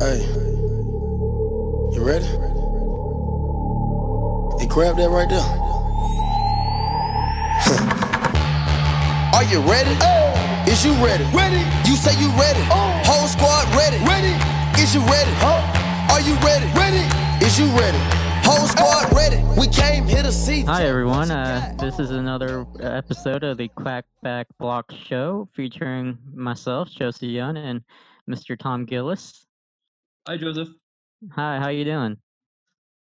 Hey, you ready? Hey, grab that right there. Are you ready? Is you ready? Ready, You say you ready. Oh. Whole squad ready. ready, Is you ready? huh? Are you ready? Ready, Is you ready? Whole squad ready. We came here to see. Hi everyone. Uh, this is another episode of the Quackback Block Show featuring myself, Josie Young, and Mr. Tom Gillis. Hi, Joseph. Hi, how you doing?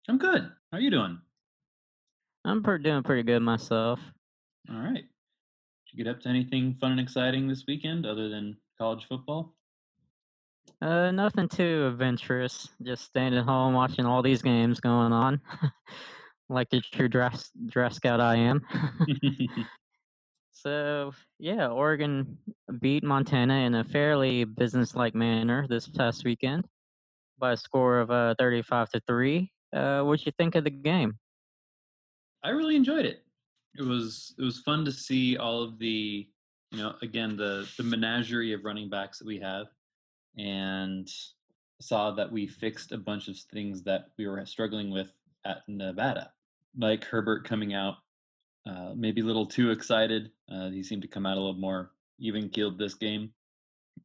I'm good. How are you doing? I'm per- doing pretty good myself. All right. Did you get up to anything fun and exciting this weekend other than college football? Uh, nothing too adventurous. Just staying at home watching all these games going on, like the true dress dress scout I am. so yeah, Oregon beat Montana in a fairly business-like manner this past weekend by a score of uh, 35 to three. Uh, what'd you think of the game? I really enjoyed it. It was it was fun to see all of the you know again the the menagerie of running backs that we have, and saw that we fixed a bunch of things that we were struggling with at Nevada, like Herbert coming out uh, maybe a little too excited. Uh, he seemed to come out a little more even keeled this game,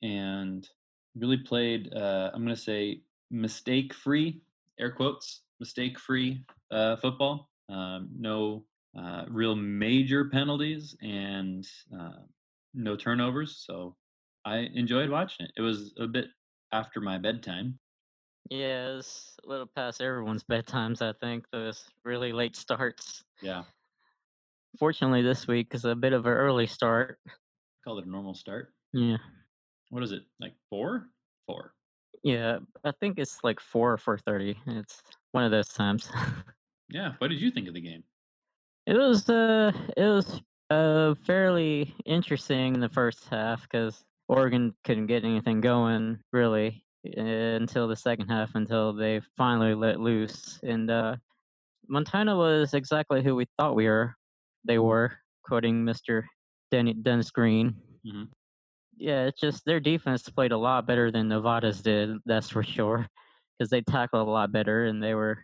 and really played. Uh, I'm going to say mistake free, air quotes, mistake free uh, football. Um, no uh, real major penalties and uh, no turnovers. So I enjoyed watching it. It was a bit after my bedtime. Yeah, it's a little past everyone's bedtimes. I think those really late starts. Yeah, Fortunately, this week is a bit of an early start. called it a normal start. Yeah. What is it? Like four? Four. Yeah, I think it's like four or four thirty. It's one of those times. Yeah. What did you think of the game? it was uh, it was uh fairly interesting in the first half because Oregon couldn't get anything going really uh, until the second half until they finally let loose and uh, Montana was exactly who we thought we were. They were quoting Mr. Denny, Dennis Green. Mhm. Yeah, it's just their defense played a lot better than Nevada's did. That's for sure, because they tackled a lot better and they were,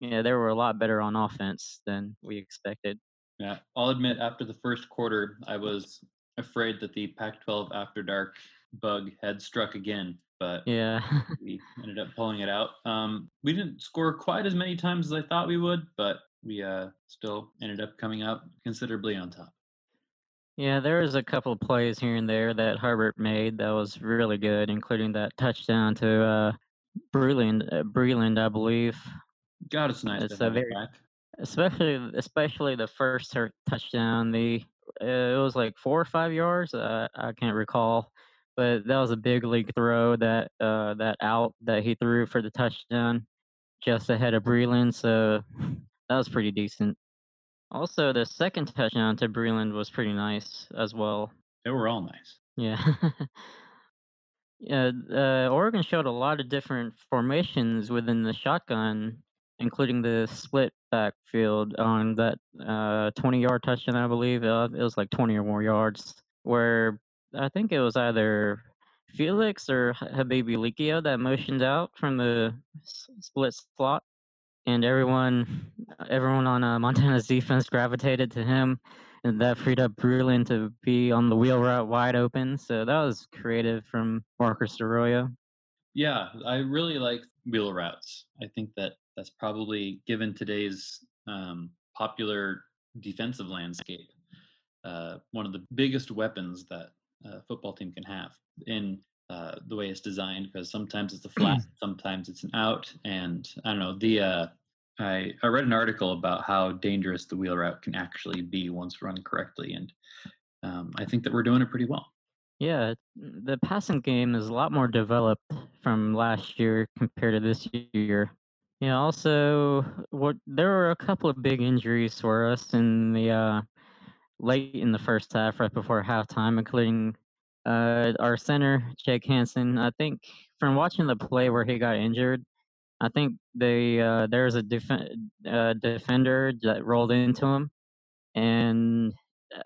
yeah, they were a lot better on offense than we expected. Yeah. I'll admit, after the first quarter, I was afraid that the Pac 12 After Dark bug had struck again, but Yeah, we ended up pulling it out. Um, we didn't score quite as many times as I thought we would, but we uh, still ended up coming out considerably on top. Yeah, there was a couple of plays here and there that Herbert made that was really good, including that touchdown to uh, Breeland, uh, Breeland, I believe. God, it's nice It's a very- back. especially especially the first touchdown the uh, it was like four or five yards uh, i can't recall but that was a big league throw that uh that out that he threw for the touchdown just ahead of Breeland, so that was pretty decent also the second touchdown to Breeland was pretty nice as well They were all nice. yeah. yeah, uh, Oregon showed a lot of different formations within the shotgun, including the split backfield on that uh, 20 yard touchdown, I believe. Uh, it was like 20 or more yards, where I think it was either Felix or H- Habibi Likio that motioned out from the s- split slot. And everyone, everyone on uh, Montana's defense gravitated to him and that freed up Breeland to be on the wheel route wide open. So that was creative from Marcus Arroyo. Yeah, I really like wheel routes. I think that that's probably given today's um, popular defensive landscape uh, one of the biggest weapons that a football team can have in uh, the way it's designed. Because sometimes it's a flat, sometimes it's an out, and I don't know. The uh, I I read an article about how dangerous the wheel route can actually be once run correctly, and um, I think that we're doing it pretty well. Yeah, the passing game is a lot more developed from last year compared to this year. Yeah, also, what there were a couple of big injuries for us in the uh, late in the first half, right before halftime, including uh, our center Jake Hanson. I think from watching the play where he got injured, I think they uh, there was a def- uh, defender that rolled into him, and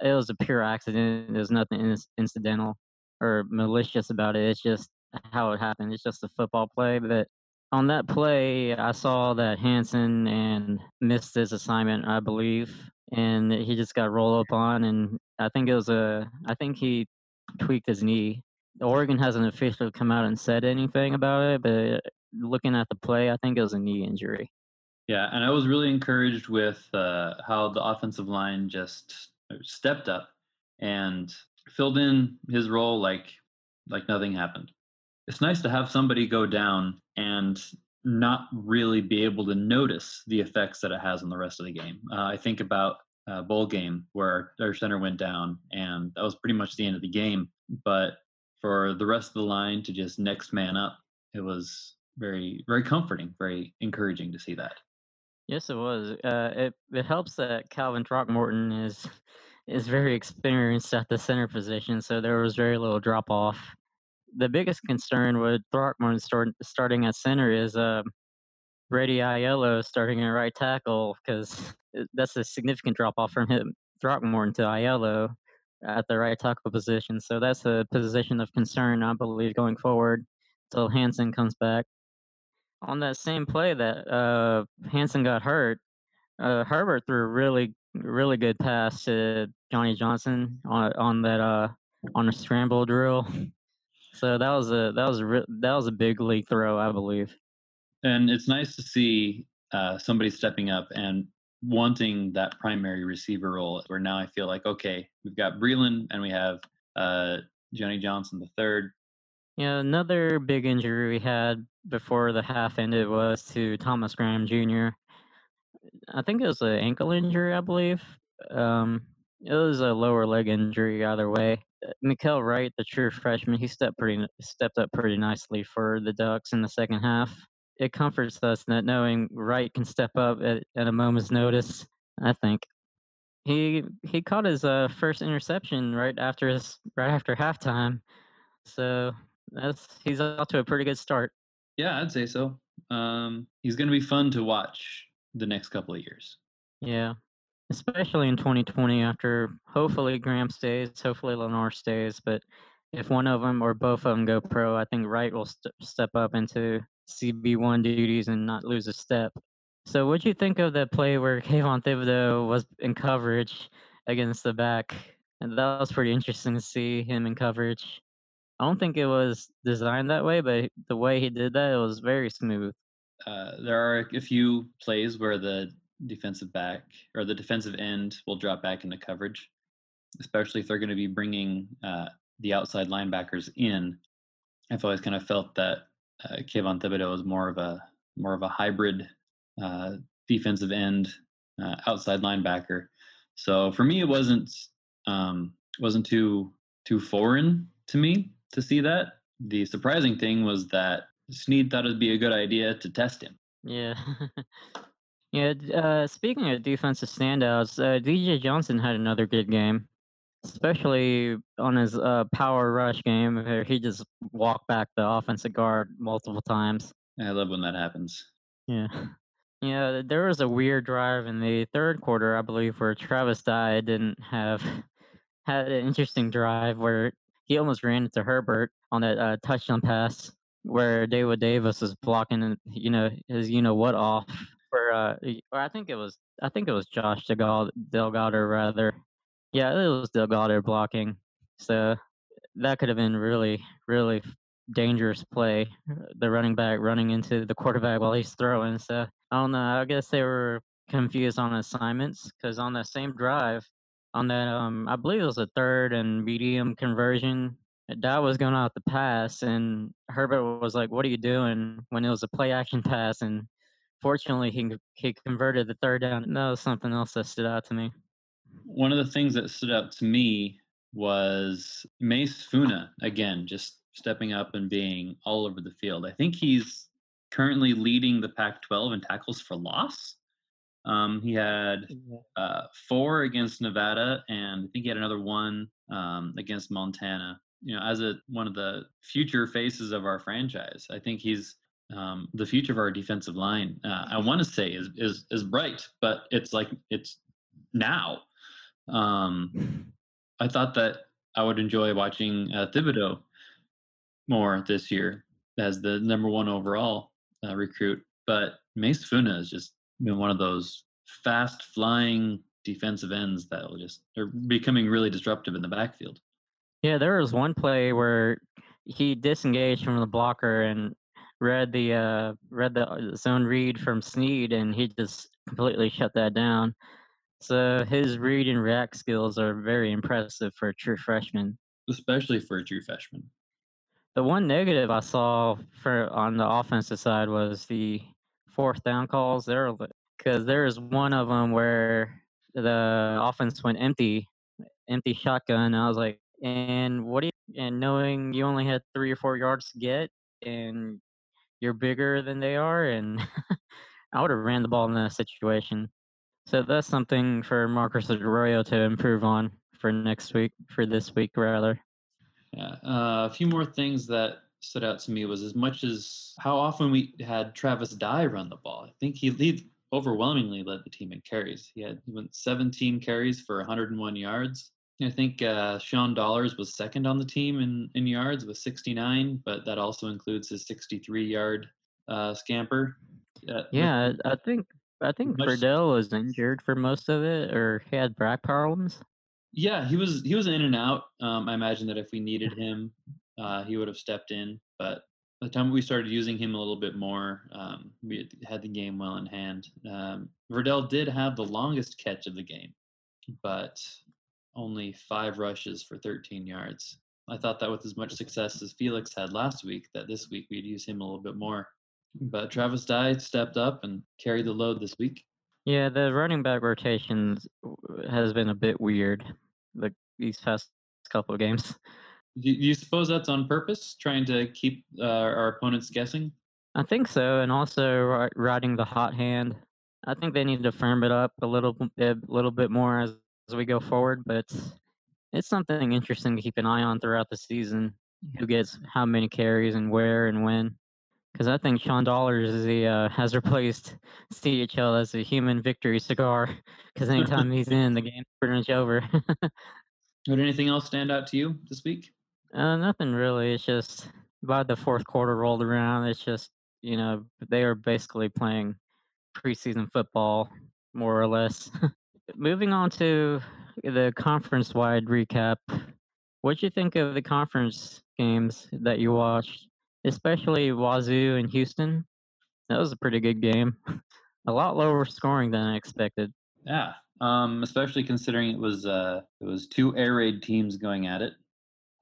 it was a pure accident. There's nothing in- incidental or malicious about it. It's just how it happened. It's just a football play, but on that play, I saw that Hanson and missed his assignment, I believe, and he just got rolled up on, and I think it was a, I think he tweaked his knee. Oregon hasn't officially come out and said anything about it, but looking at the play, I think it was a knee injury. Yeah, and I was really encouraged with uh, how the offensive line just stepped up and filled in his role like like nothing happened. It's nice to have somebody go down and not really be able to notice the effects that it has on the rest of the game. Uh, I think about a bowl game where our center went down, and that was pretty much the end of the game. But for the rest of the line to just next man up, it was very, very comforting, very encouraging to see that. Yes, it was. Uh, it it helps that Calvin Throckmorton is is very experienced at the center position, so there was very little drop off. The biggest concern with Throckmorton start, starting at center is uh, Brady Aiello starting at right tackle because that's a significant drop off from him Throckmorton to Aiello at the right tackle position. So that's a position of concern, I believe, going forward until Hanson comes back. On that same play that uh, Hanson got hurt, uh, Herbert threw a really really good pass to Johnny Johnson on on that uh on a scramble drill. So that was a that was a that was a big league throw, I believe. And it's nice to see uh, somebody stepping up and wanting that primary receiver role. Where now I feel like okay, we've got Breeland and we have uh, Johnny Johnson the third. Yeah, another big injury we had before the half ended was to Thomas Graham Jr. I think it was an ankle injury, I believe. Um, it was a lower leg injury either way. Uh, Mykael Wright, the true freshman, he stepped pretty stepped up pretty nicely for the Ducks in the second half. It comforts us that knowing Wright can step up at, at a moment's notice. I think he he caught his uh, first interception right after his right after halftime, so that's he's off to a pretty good start. Yeah, I'd say so. Um, he's going to be fun to watch the next couple of years. Yeah, especially in 2020 after hopefully Graham stays, hopefully Lenoir stays, but if one of them or both of them go pro, I think Wright will st- step up into CB1 duties and not lose a step. So, what do you think of the play where Kayvon Thibodeaux was in coverage against the back? And that was pretty interesting to see him in coverage. I don't think it was designed that way, but the way he did that, it was very smooth. Uh, there are a few plays where the defensive back or the defensive end will drop back into coverage, especially if they're going to be bringing uh, the outside linebackers in. I've always kind of felt that uh, Kayvon Thibodeaux is more of a more of a hybrid uh, defensive end uh, outside linebacker. So for me, it wasn't um, wasn't too too foreign to me to see that. The surprising thing was that Sneed thought it'd be a good idea to test him. Yeah. yeah. Uh, speaking of defensive standouts, uh, DJ Johnson had another good game, especially on his uh, power rush game where he just walked back the offensive guard multiple times. I love when that happens. Yeah. Yeah, there was a weird drive in the third quarter, I believe, where Travis Dye didn't have had an interesting drive where he almost ran into Herbert on that uh, touchdown pass where David Davis is blocking, you know, his you know what off for, uh, or I think it was, I think it was Josh Delgado, Delgado rather. Yeah, it was Delgado blocking. So that could have been really, really dangerous play. The running back running into the quarterback while he's throwing. So I don't know. I guess they were confused on assignments because on that same drive, on that, um, I believe it was a third and medium conversion Dad was going out the pass, and Herbert was like, "What are you doing?" When it was a play action pass, and fortunately, he he converted the third down. That was something else that stood out to me. One of the things that stood out to me was Mase Funa again, just stepping up and being all over the field. I think he's currently leading the Pac-12 in tackles for loss. Um, he had uh, four against Nevada, and I think he had another one um, against Montana you know, as a one of the future faces of our franchise. I think he's um, the future of our defensive line. Uh, I want to say is is is bright, but it's like it's now. Um, I thought that I would enjoy watching uh, Thibodeaux more this year as the number one overall uh, recruit. But Mase Funa is just been one of those fast flying defensive ends that will just—they're becoming really disruptive in the backfield. Yeah, there was one play where he disengaged from the blocker and read the uh, read the zone read from Sneed, and he just completely shut that down. So his read and react skills are very impressive for a true freshman. Especially for a true freshman. The one negative I saw for on the offensive side was the fourth down calls. There, because there is one of them where the offense went empty, empty shotgun. I was like, and what do you? And knowing you only had three or four yards to get, and you're bigger than they are, and I would have ran the ball in that situation. So that's something for Marcus Arroyo to improve on for next week, for this week rather. Yeah, uh, a few more things that stood out to me was as much as how often we had Travis Dye run the ball. I think he lead, overwhelmingly led the team in carries. He had he went 17 carries for 101 yards. I think uh, Sean Dollars was second on the team in, in yards with 69, but that also includes his 63 yard uh, scamper. Uh, yeah, I think I think Verdell was injured for most of it, or he had back problems. Yeah, he was he was in and out. Um, I imagine that if we needed him, uh, he would have stepped in. But by the time we started using him a little bit more, um, we had the game well in hand. Um, Verdell did have the longest catch of the game, but only five rushes for 13 yards. I thought that with as much success as Felix had last week, that this week we'd use him a little bit more. But Travis Dye stepped up and carried the load this week. Yeah, the running back rotations has been a bit weird like these past couple of games. Do you suppose that's on purpose, trying to keep uh, our opponents guessing? I think so, and also riding the hot hand. I think they need to firm it up a little, a little bit more as, as we go forward. But it's something interesting to keep an eye on throughout the season. Who gets how many carries and where and when? Because I think Sean Dollars is the, uh, has replaced CHL as a human victory cigar. Because anytime he's in, the game's pretty much over. Would anything else stand out to you this week? Uh, nothing really. It's just by the fourth quarter rolled around, it's just you know they are basically playing preseason football more or less. Moving on to the conference-wide recap, what do you think of the conference games that you watched, especially Wazoo and Houston? That was a pretty good game. a lot lower scoring than I expected. Yeah, um, especially considering it was uh, it was two air raid teams going at it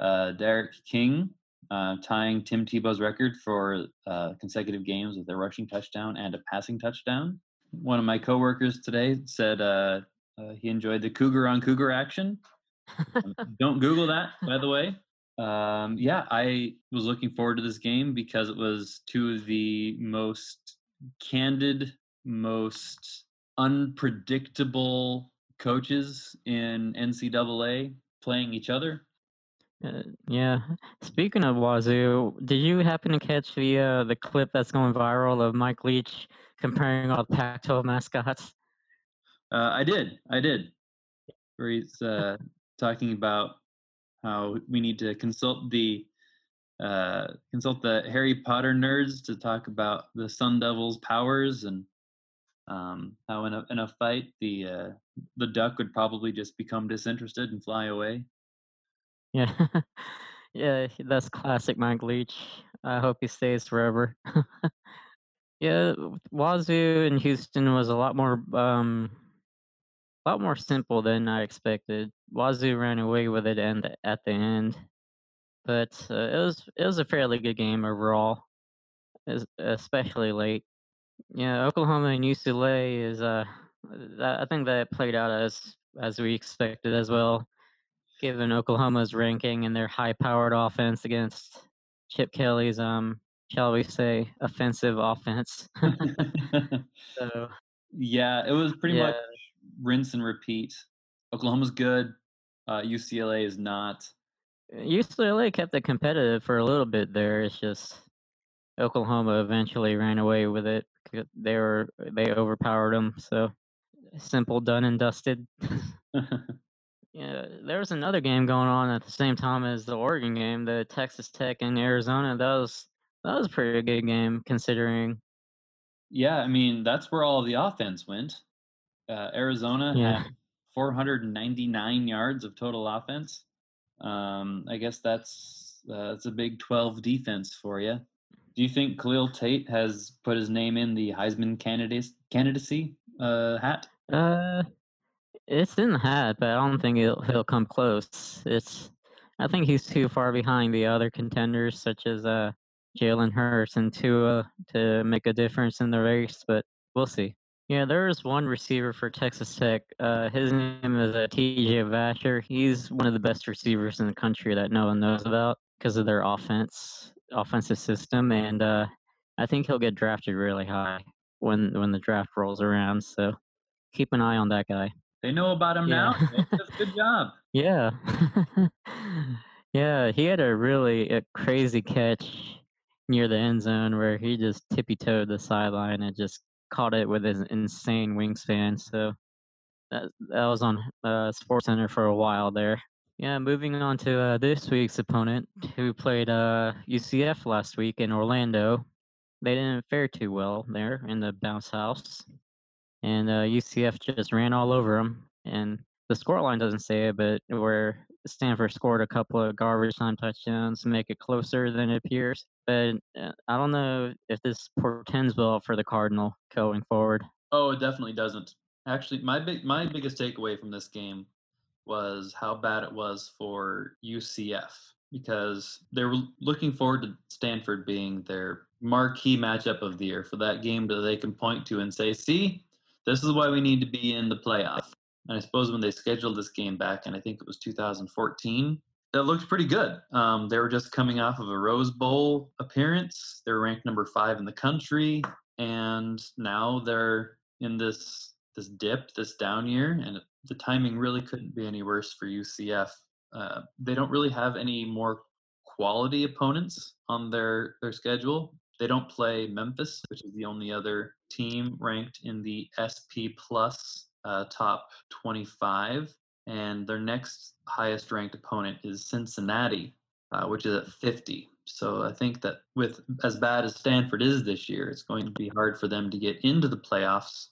uh, D'Eriq King uh, tying Tim Tebow's record for uh, consecutive games with a rushing touchdown and a passing touchdown. One of my coworkers today said uh, uh, he enjoyed the Cougar on Cougar action. Um, don't Google that, by the way. Um, yeah, I was looking forward to this game because it was two of the most candid, most unpredictable coaches in NCAA playing each other. Uh, yeah. Speaking of Wazoo, did you happen to catch the uh, the clip that's going viral of Mike Leach comparing all the Pac-12 mascots? Uh, I did. I did. Where he's uh, talking about how we need to consult the uh, consult the Harry Potter nerds to talk about the Sun Devil's powers and um, how in a in a fight the uh, the duck would probably just become disinterested and fly away. Yeah. yeah, that's classic Mike Leach. I hope he stays forever. yeah, Wazoo in Houston was a lot more um a lot more simple than I expected. Wazoo ran away with it and at the end. But uh, it was it was a fairly good game overall, especially late. Yeah, Oklahoma and UCLA is uh I think that played out as as we expected as well given Oklahoma's ranking and their high-powered offense against Chip Kelly's, um, shall we say, offensive offense. so, yeah, it was pretty yeah. much rinse and repeat. Oklahoma's good. Uh, UCLA is not. UCLA kept it competitive for a little bit there. It's just Oklahoma eventually ran away with it. They were they overpowered them. So simple, done and dusted. Yeah, there was another game going on at the same time as the Oregon game, the Texas Tech and Arizona. That was that was a pretty good game considering. Yeah, I mean that's where all the offense went. Uh, Arizona Yeah. had 499 yards of total offense. Um, I guess that's uh, that's a Big 12 defense for you. Do you think Khalil Tate has put his name in the Heisman candidacy candidacy uh, hat? Uh, it's in the hat, but I don't think he'll he'll come close. It's I think he's too far behind the other contenders such as uh Jalen Hurts and Tua to make a difference in the race, but we'll see. Yeah, there is one receiver for Texas Tech. Uh, his name is uh, T.J. Vasher. He's one of the best receivers in the country that no one knows about because of their offense, offensive system, and uh, I think he'll get drafted really high when when the draft rolls around. So keep an eye on that guy. They know about him Yeah. now. Good job. Yeah. yeah, he had a really a crazy catch near the end zone where he just tippy toed the sideline and just caught it with his insane wingspan. So that that was on uh, Sports Center for a while there. Yeah, moving on to uh, this week's opponent, who played uh, UCF last week in Orlando. They didn't fare too well there in the bounce house, and uh, UCF just ran all over them. And the scoreline doesn't say it, but where Stanford scored a couple of garbage time touchdowns to make it closer than it appears. But uh, I don't know if this portends well for the Cardinal going forward. Oh, it definitely doesn't. Actually, my big my biggest takeaway from this game was how bad it was for UCF because they were looking forward to Stanford being their marquee matchup of the year for that game that they can point to and say, "See, this is why we need to be in the playoff." And I suppose when they scheduled this game back, and I think it was 2014, it looked pretty good. Um, they were just coming off of a Rose Bowl appearance. They're ranked number five in the country, and now they're in this this dip, this down year, and the timing really couldn't be any worse for UCF. Uh, they don't really have any more quality opponents on their their schedule. They don't play Memphis, which is the only other team ranked in the SP plus uh, top 25, and their next highest ranked opponent is Cincinnati, uh, which is at 50. So I think that with as bad as Stanford is this year, it's going to be hard for them to get into the playoffs.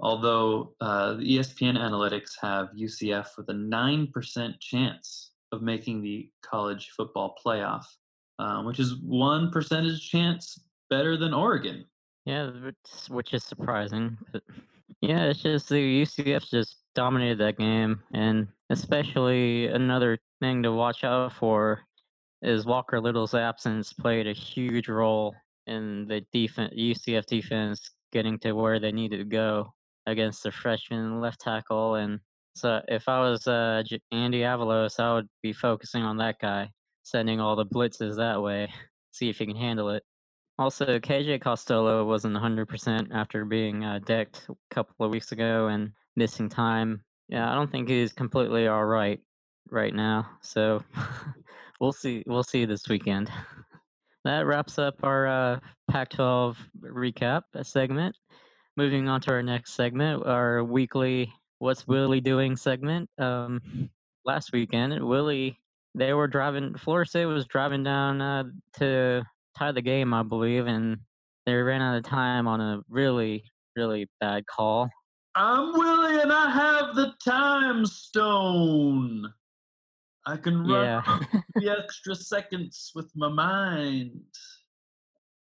Although uh, the ESPN analytics have UCF with a 9% chance of making the college football playoff, um, which is one percentage chance better than Oregon. Yeah, which, is surprising. But yeah, it's just the UCF just dominated that game, and especially another thing to watch out for is Walker Little's absence played a huge role in the defense, UCF defense getting to where they needed to go against the freshman left tackle. And so, if I was uh, Andy Avalos, I would be focusing on that guy, sending all the blitzes that way, see if he can handle it. Also, KJ Costello wasn't 100% after being uh, decked a couple of weeks ago and missing time. Yeah, I don't think he's completely all right right now. So we'll see. We'll see this weekend. That wraps up our uh, Pac-12 recap segment. Moving on to our next segment, our weekly "What's Willie Doing" segment. Um, last weekend, Willie, they were driving. Florida State was driving down uh, to tie the game, I believe, and they ran out of time on a really, really bad call. I'm Willie and I have the time stone. I can run Yeah. the extra seconds with my mind.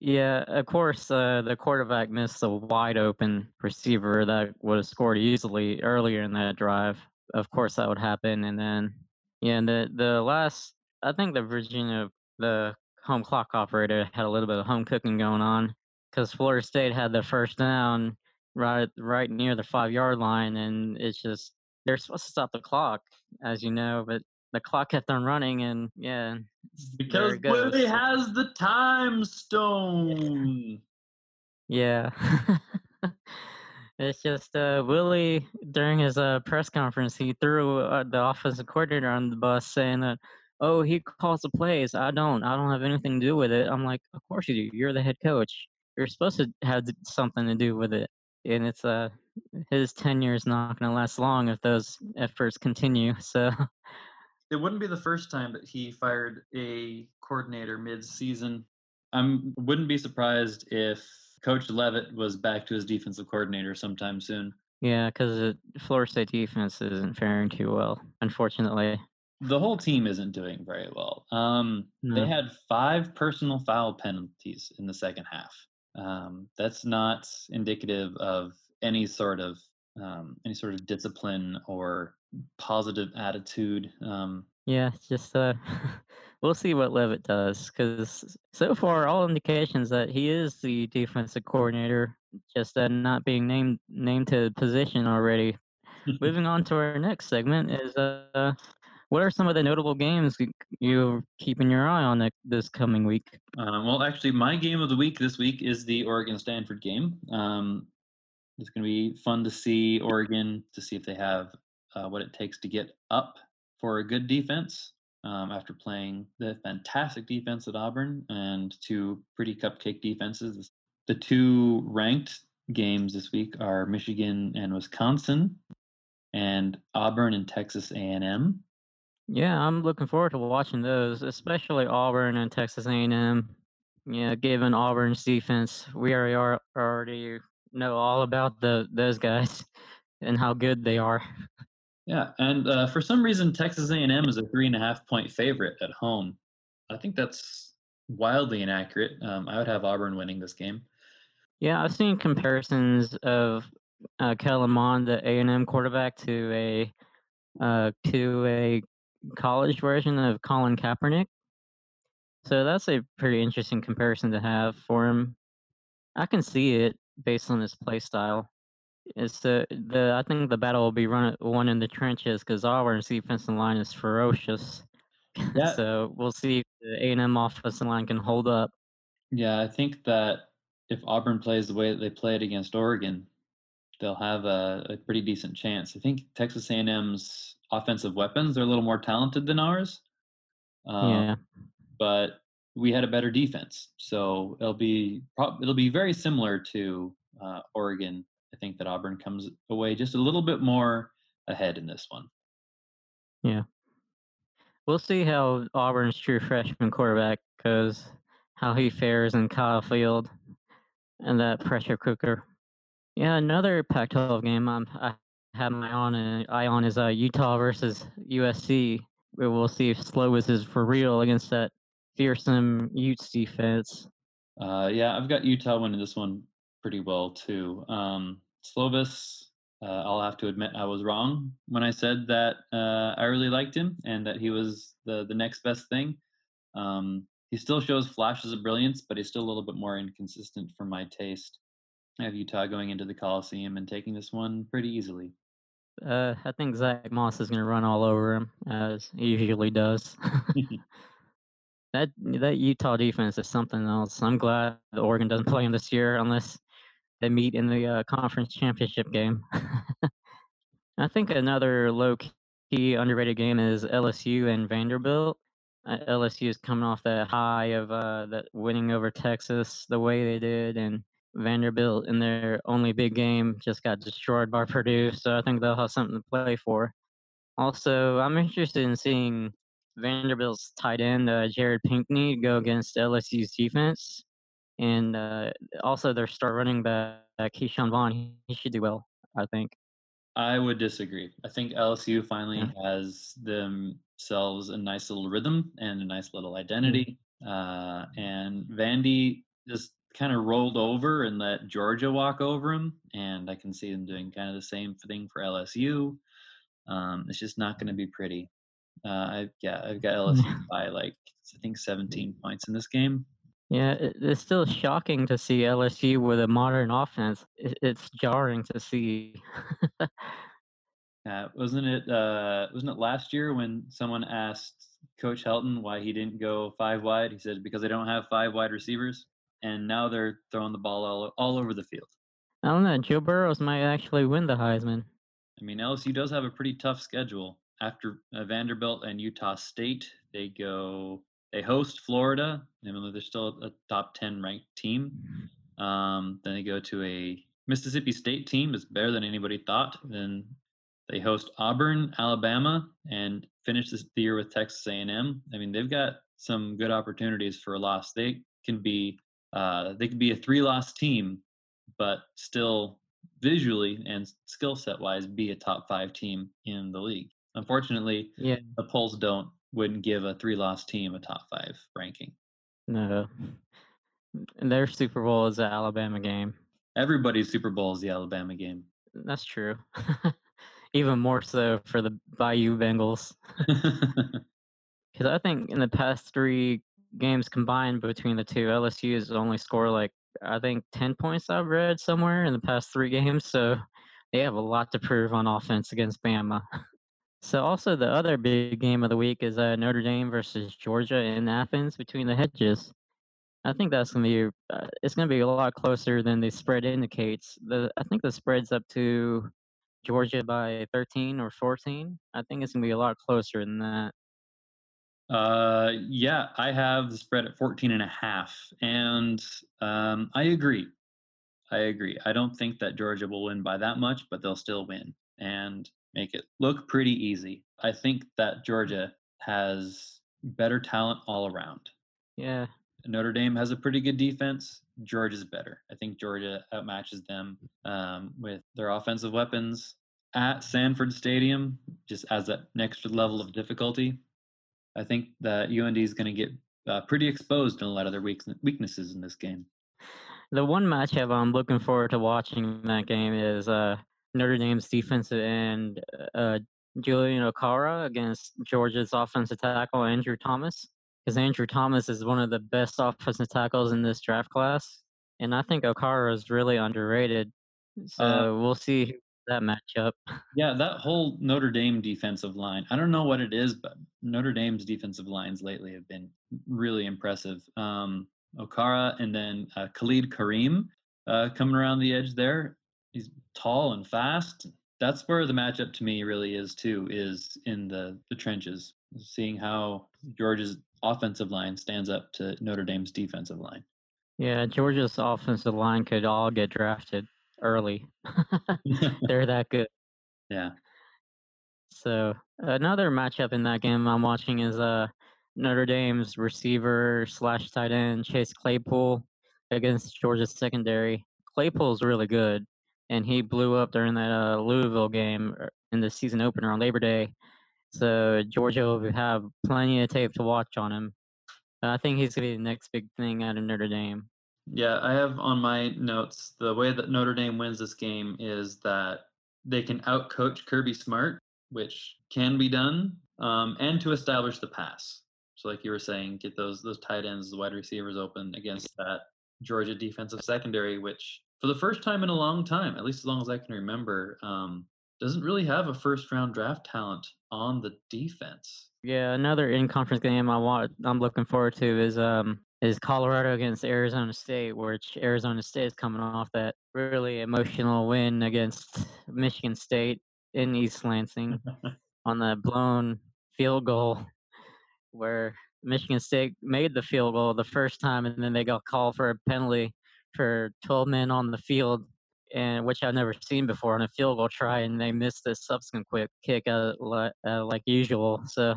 Yeah, of course, uh, the quarterback missed a wide open receiver that would have scored easily earlier in that drive. Of course, that would happen. And then, yeah, the the last, I think the Virginia, the home clock operator had a little bit of home cooking going on because Florida State had the first down right right near the five yard line, and it's just they're supposed to stop the clock, as you know, but the clock kept on running, and yeah, Because. Willie has the time stone. Yeah. it's just uh, Willie during his uh, press conference, he threw uh, the offensive coordinator on the bus saying that, "Oh, he calls the plays. I don't. I don't have anything to do with it." I'm like, "Of course you do. You're the head coach. You're supposed to have something to do with it. and it's uh his tenure is not going to last long if those efforts continue. So it wouldn't be the first time that he fired a coordinator mid-season. I wouldn't be surprised if Coach Levitt was back to his defensive coordinator sometime soon. Yeah, because the Florida State defense isn't faring too well, unfortunately. The whole team isn't doing very well. Um, No. They had five personal foul penalties in the second half. Um, that's not indicative of any sort of um, any sort of discipline or positive attitude. Um, Yeah, just uh, we'll see what Levitt does because so far all indications that he is the defensive coordinator, just uh, not being named named to the position already. Moving on to our next segment is uh, what are some of the notable games you're keeping your eye on this coming week? Uh, well, actually, my game of the week this week is the Oregon Stanford game. Um, it's going to be fun to see Oregon to see if they have uh, what it takes to get up for a good defense um, after playing the fantastic defense at Auburn and two pretty cupcake defenses. The two ranked games this week are Michigan and Wisconsin, and Auburn and Texas A&M. Yeah, I'm looking forward to watching those, especially Auburn and Texas A&M. Yeah, given Auburn's defense, we already are already know all about the those guys and how good they are. Yeah, and uh, for some reason, Texas A&M is a three and a half point favorite at home. I think that's wildly inaccurate. Um, I would have Auburn winning this game. Yeah, I've seen comparisons of uh, Kellen Mond, the A&M quarterback, to a uh, to a college version of Colin Kaepernick. So that's a pretty interesting comparison to have for him. I can see it based on his play style. It's the the I think the battle will be run won in the trenches because Auburn's defensive line is ferocious. Yeah. so we'll see if the A&M offensive line can hold up. Yeah, I think that if Auburn plays the way that they played against Oregon, they'll have a, a pretty decent chance. I think Texas A&M's offensive weapons. They're a little more talented than ours. Um, yeah. but we had a better defense. So it'll be it'll be very similar to uh, Oregon. I think that Auburn comes away just a little bit more ahead in this one. Yeah, we'll see how Auburn's true freshman quarterback goes, how he fares in Kyle Field, and that pressure cooker. Yeah, another Pac-12 game I'm, I have my on uh, eye on is uh, Utah versus USC. We'll see if Slovis is for real against that fearsome Utes defense. Uh, yeah, I've got Utah winning this one pretty well too. Um, Slovis, uh, I'll have to admit I was wrong when I said that uh, I really liked him and that he was the the next best thing. Um, he still shows flashes of brilliance, but he's still a little bit more inconsistent for my taste. I have Utah going into the Coliseum and taking this one pretty easily. Uh, I think Zach Moss is going to run all over him as he usually does. that that Utah defense is something else. I'm glad that Oregon doesn't play him this year unless they meet in the uh, conference championship game. I think another low key underrated game is LSU and Vanderbilt. Uh, LSU is coming off that high of uh, that winning over Texas the way they did, and Vanderbilt in their only big game just got destroyed by Purdue. So I think they'll have something to play for. Also, I'm interested in seeing Vanderbilt's tight end uh, Jared Pinkney go against LSU's defense, and uh, also their star running back Ke'Shawn Vaughn. He, he should do well, I think. I would disagree. I think LSU finally Yeah. has themselves a nice little rhythm and a nice little identity. Uh, and Vandy just kind of rolled over and let Georgia walk over him. And I can see them doing kind of the same thing for LSU. Um, it's just not going to be pretty. Uh, I yeah, I've got LSU by like I think 17 points in this game. Yeah, it, it's still shocking to see LSU with a modern offense. It, it's jarring to see. Uh, wasn't it? Uh, wasn't it last year when someone asked Coach Helton why he didn't go five wide? He said because they don't have five wide receivers, and now they're throwing the ball all, all over the field. I don't know. Joe Burrows might actually win the Heisman. I mean, LSU does have a pretty tough schedule. After uh, Vanderbilt and Utah State, they go. They host Florida, even though they're still a top ten ranked team. Um, then they go to a Mississippi State team is better than anybody thought. Then they host Auburn, Alabama, and finish this, the year with Texas A&M. I mean, they've got some good opportunities for a loss. They can be uh, they could be a three-loss team, but still visually and skill set wise be a top five team in the league. Unfortunately, Yeah. the polls don't wouldn't give a three-loss team a top five ranking. No. And Their Super Bowl is the Alabama game. Everybody's Super Bowl is the Alabama game. That's true. Even more so for the Bayou Bengals. Because I think in the past three games combined between the two, LSU has only scored like, I think 10 points I've read somewhere in the past three games. So they have a lot to prove on offense against Bama. So also the other big game of the week is uh, Notre Dame versus Georgia in Athens between the hedges. I think that's gonna be uh, it's gonna be a lot closer than the spread indicates. The I think the spread's up to Georgia by 13 or 14. I think it's gonna be a lot closer than that. Uh, yeah, I have the spread at 14 and a half. And um, I agree. I agree. I don't think that Georgia will win by that much, but they'll still win and make it look pretty easy. I think that Georgia has better talent all around. Yeah, Notre Dame has a pretty good defense. Georgia's better. I think Georgia outmatches them um, with their offensive weapons at Sanford Stadium, just as that next level of difficulty. I think that UND is going to get uh, pretty exposed in a lot of their weaknesses in this game. the one matchup I'm looking forward to watching in that game is uh, Notre Dame's defensive end uh, Julian Okwara against Georgia's offensive tackle Andrew Thomas. Because Andrew Thomas is one of the best offensive tackles in this draft class, and I think Okara is really underrated. So Uh, we'll see that matchup. Yeah, that whole Notre Dame defensive line. I don't know what it is, but Notre Dame's defensive lines lately have been really impressive. Um, Okwara and then uh, Khalid Kareem uh, coming around the edge there. He's tall and fast. That's where the matchup to me really is too, is in the, the trenches, seeing how Georgia's offensive line stands up to Notre Dame's defensive line. Yeah, Georgia's offensive line could all get drafted early. They're that good. yeah. So another matchup in that game I'm watching is uh Notre Dame's receiver slash tight end Chase Claypool against Georgia's secondary. Claypool's really good, and he blew up during that uh, Louisville game er, in the season opener on Labor Day. So Georgia will have plenty of tape to watch on him. I think he's gonna be the next big thing out of Notre Dame. Yeah, I have on my notes the way that Notre Dame wins this game is that they can outcoach Kirby Smart, which can be done, um, and to establish the pass. So, like you were saying, get those those tight ends, the wide receivers open against that Georgia defensive secondary, which for the first time in a long time, at least as long as I can remember, um, doesn't really have a first round draft talent on the defense. Yeah, another in-conference game I want I'm looking forward to is um is Colorado against Arizona State, which Arizona State is coming off that really emotional win against Michigan State in East Lansing on the blown field goal where Michigan State made the field goal the first time and then they got called for a penalty for 12 men on the field and which I've never seen before on a field goal try and they missed the subsequent quick kick uh, li- uh, like usual. So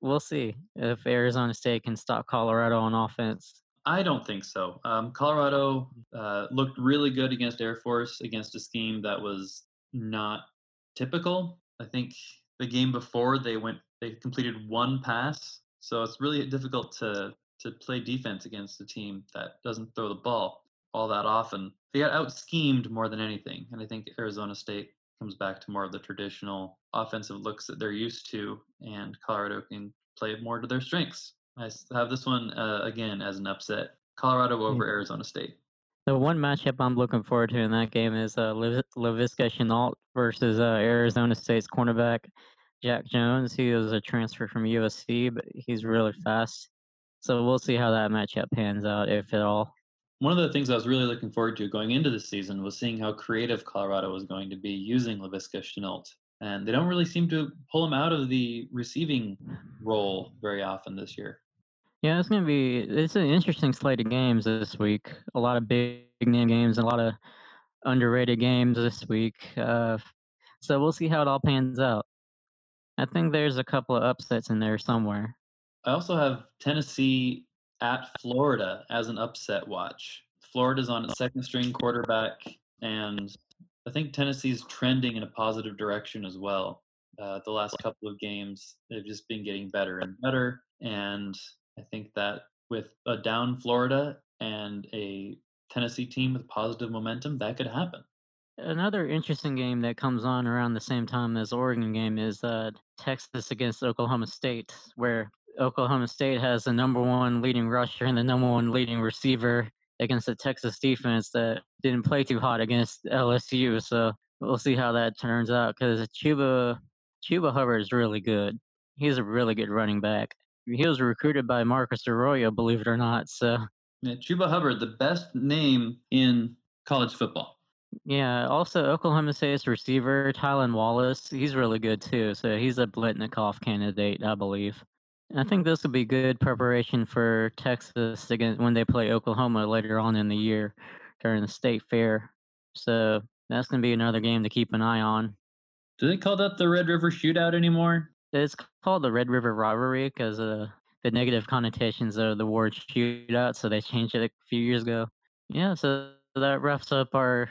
we'll see if Arizona State can stop Colorado on offense. I don't think so. Um, Colorado uh, looked really good against Air Force against a scheme that was not typical. I think the game before they went they completed one pass, so it's really difficult to to play defense against a team that doesn't throw the ball all that often. They got out schemed more than anything, and I think Arizona State comes back to more of the traditional offensive looks that they're used to, and Colorado can play more to their strengths. I have this one uh, again as an upset: Colorado over Arizona State. The one matchup I'm looking forward to in that game is uh, Lav- Laviska Shenault versus uh, Arizona State's cornerback Jack Jones. He was a transfer from USC, but he's really fast. So we'll see how that matchup pans out, if at all. One of the things I was really looking forward to going into the season was seeing how creative Colorado was going to be using Laviska Shenault. And they don't really seem to pull him out of the receiving role very often this year. Yeah, it's gonna be it's an interesting slate of games this week. A lot of big name games and a lot of underrated games this week. Uh, so we'll see how it all pans out. I think there's a couple of upsets in there somewhere. I also have Tennessee at Florida as an upset watch. Florida's on its second string quarterback, and I think Tennessee's trending in a positive direction as well. Uh, the last couple of games, they've just been getting better and better. And I think that with a down Florida and a Tennessee team with positive momentum, that could happen. Another interesting game that comes on around the same time as Oregon game is uh, Texas against Oklahoma State, where Oklahoma State has the number one leading rusher and the number one leading receiver against the Texas defense that didn't play too hot against LSU. So we'll see how that turns out because Chuba Chuba Hubbard is really good. He's a really good running back. He was recruited by Marcus Arroyo, believe it or not. So yeah, Chuba Hubbard, the best name in college football. Yeah, also Oklahoma State's receiver, Tylan Wallace, he's really good too. So he's a Biletnikoff candidate, I believe. I think this will be good preparation for Texas against when they play Oklahoma later on in the year during the state fair. So that's going to be another game to keep an eye on. Do they call that the Red River Shootout anymore? It's called the Red River Rivalry because uh, the negative connotations of the word shootout, so they changed it a few years ago. Yeah, so that wraps up our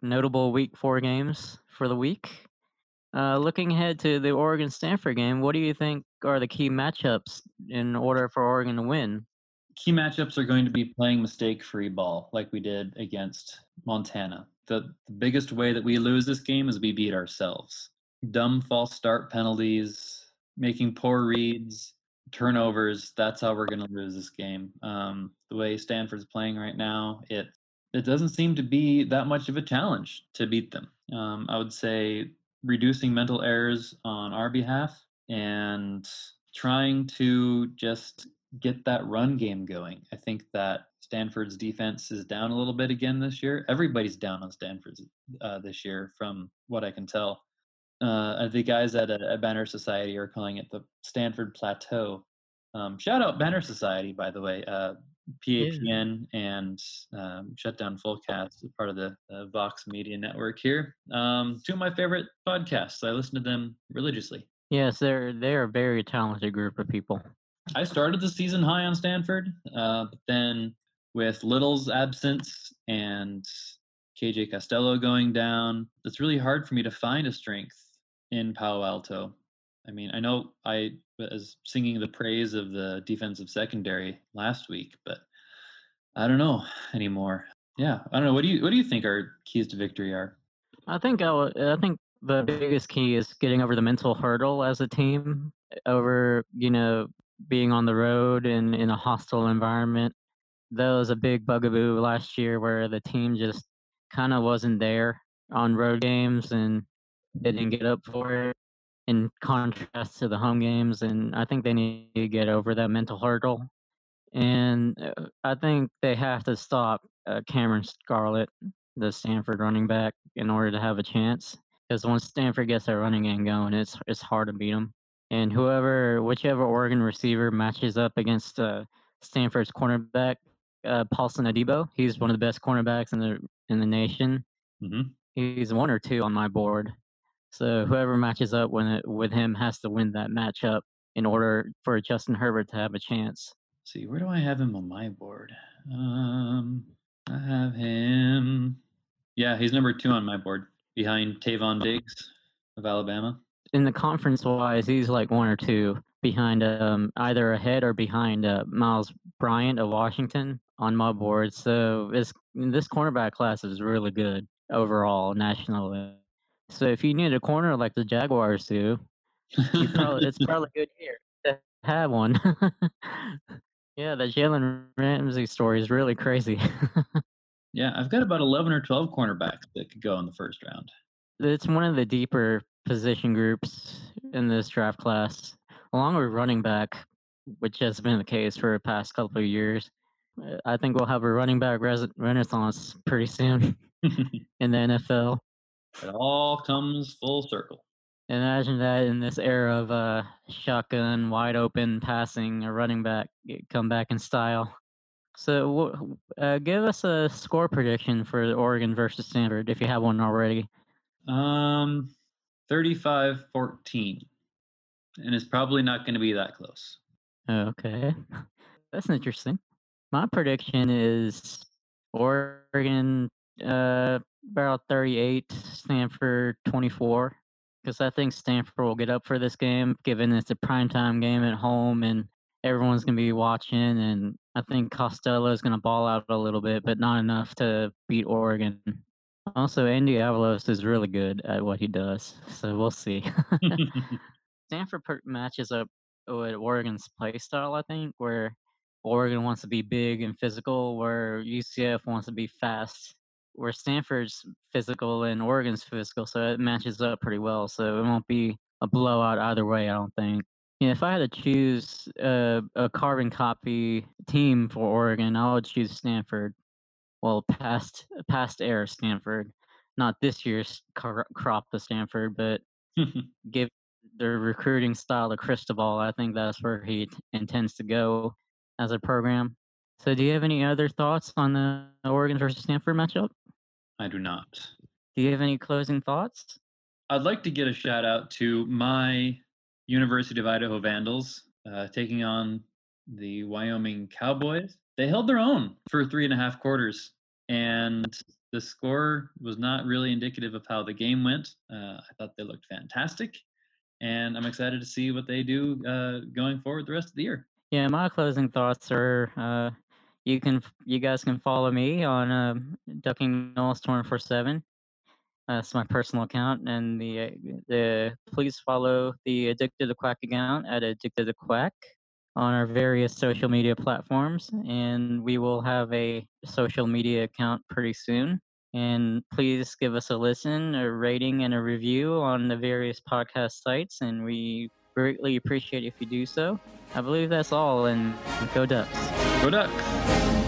notable week four games for the week. Uh, looking ahead to the Oregon Stanford game, what do you think are the key matchups in order for Oregon to win? Key matchups are going to be playing mistake free ball like we did against Montana. The, the biggest way that we lose this game is we beat ourselves. Dumb false start penalties, making poor reads, turnovers. That's how we're going to lose this game. Um, the way Stanford's playing right now, it it doesn't seem to be that much of a challenge to beat them. Um, I would say reducing mental errors on our behalf and trying to just get that run game going. I think that Stanford's defense is down a little bit again this year. Everybody's down on Stanford's uh, this year, from what I can tell. Uh, the guys at, at Banner Society are calling it the Stanford Plateau. Um, shout out Banner Society, by the way. Uh, PHN yeah. and um, Shutdown Fullcast, part of the uh, Vox Media Network here. Um, two of my favorite podcasts. I listen to them religiously. Yes, they're they're a very talented group of people. I started the season high on Stanford, uh, but then with Little's absence and KJ Costello going down, it's really hard for me to find a strength in Palo Alto. I mean, I know I was singing the praise of the defensive secondary last week, but I don't know anymore. Yeah, I don't know. What do you what do you think our keys to victory are? I think I, I think the biggest key is getting over the mental hurdle as a team, over you know being on the road and in a hostile environment. That was a big bugaboo last year, where the team just kind of wasn't there on road games and didn't get up for it in contrast to the home games, and I think they need to get over that mental hurdle. And uh, I think they have to stop uh, Cameron Scarlett, the Stanford running back, in order to have a chance. Because once Stanford gets their running game going, it's it's hard to beat them. And whoever, whichever Oregon receiver matches up against uh, Stanford's cornerback, uh, Paulson Adebo, he's one of the best cornerbacks in the in the nation. Mm-hmm. He's one or two on my board. So whoever matches up with it, with him has to win that matchup in order for Justin Herbert to have a chance. Let's see, where do I have him on my board? Um, I have him. Yeah, he's number two on my board, behind Trevon Diggs of Alabama. In the conference wise, he's like one or two behind um, either ahead or behind uh, Myles Bryant of Washington on my board. So this this cornerback class is really good overall nationally. So if you need a corner like the Jaguars do, probably, it's probably good here to have one. yeah, the Jalen Ramsey story is really crazy. yeah, I've got about 11 or 12 cornerbacks that could go in the first round. It's one of the deeper position groups in this draft class, along with running back, which has been the case for the past couple of years. Uh, I think we'll have a running back res- renaissance pretty soon in the NFL. It all comes full circle. Imagine that in this era of uh, shotgun, wide open passing, a running back come back in style. So, uh, give us a score prediction for Oregon versus Stanford if you have one already. Um, 35-14. And it's probably not going to be that close. Okay, that's interesting. My prediction is Oregon uh, about 38, Stanford 24. Because I think Stanford will get up for this game, given it's a primetime game at home and everyone's going to be watching. And I think Costello is going to ball out a little bit, but not enough to beat Oregon. Also, Andy Avalos is really good at what he does, so we'll see. Stanford matches up with Oregon's play style, I think, where Oregon wants to be big and physical, where UCF wants to be fast, where Stanford's physical and Oregon's physical, so it matches up pretty well. So it won't be a blowout either way, I don't think. Yeah, if I had to choose a, a carbon copy team for Oregon, I would choose Stanford. Well, past past era Stanford, not this year's cr- crop of Stanford, but give their recruiting style to Cristobal, I think that's where he t- intends to go as a program. So, do you have any other thoughts on the Oregon versus Stanford matchup? I do not. Do you have any closing thoughts? I'd like to get a shout out to my University of Idaho Vandals uh, taking on the Wyoming Cowboys. They held their own for three and a half quarters, and the score was not really indicative of how the game went. Uh, I thought they looked fantastic, and I'm excited to see what they do uh, going forward the rest of the year. Yeah, my closing thoughts are uh, you can you guys can follow me on uh, Ducking four seven. That's my personal account, and the uh, the please follow the Addicted to Quack account at Addicted to Quack on our various social media platforms, and we will have a social media account pretty soon. And please give us a listen, a rating, and a review on the various podcast sites, and we greatly appreciate if you do so. I believe that's all, and go Ducks. Go Ducks!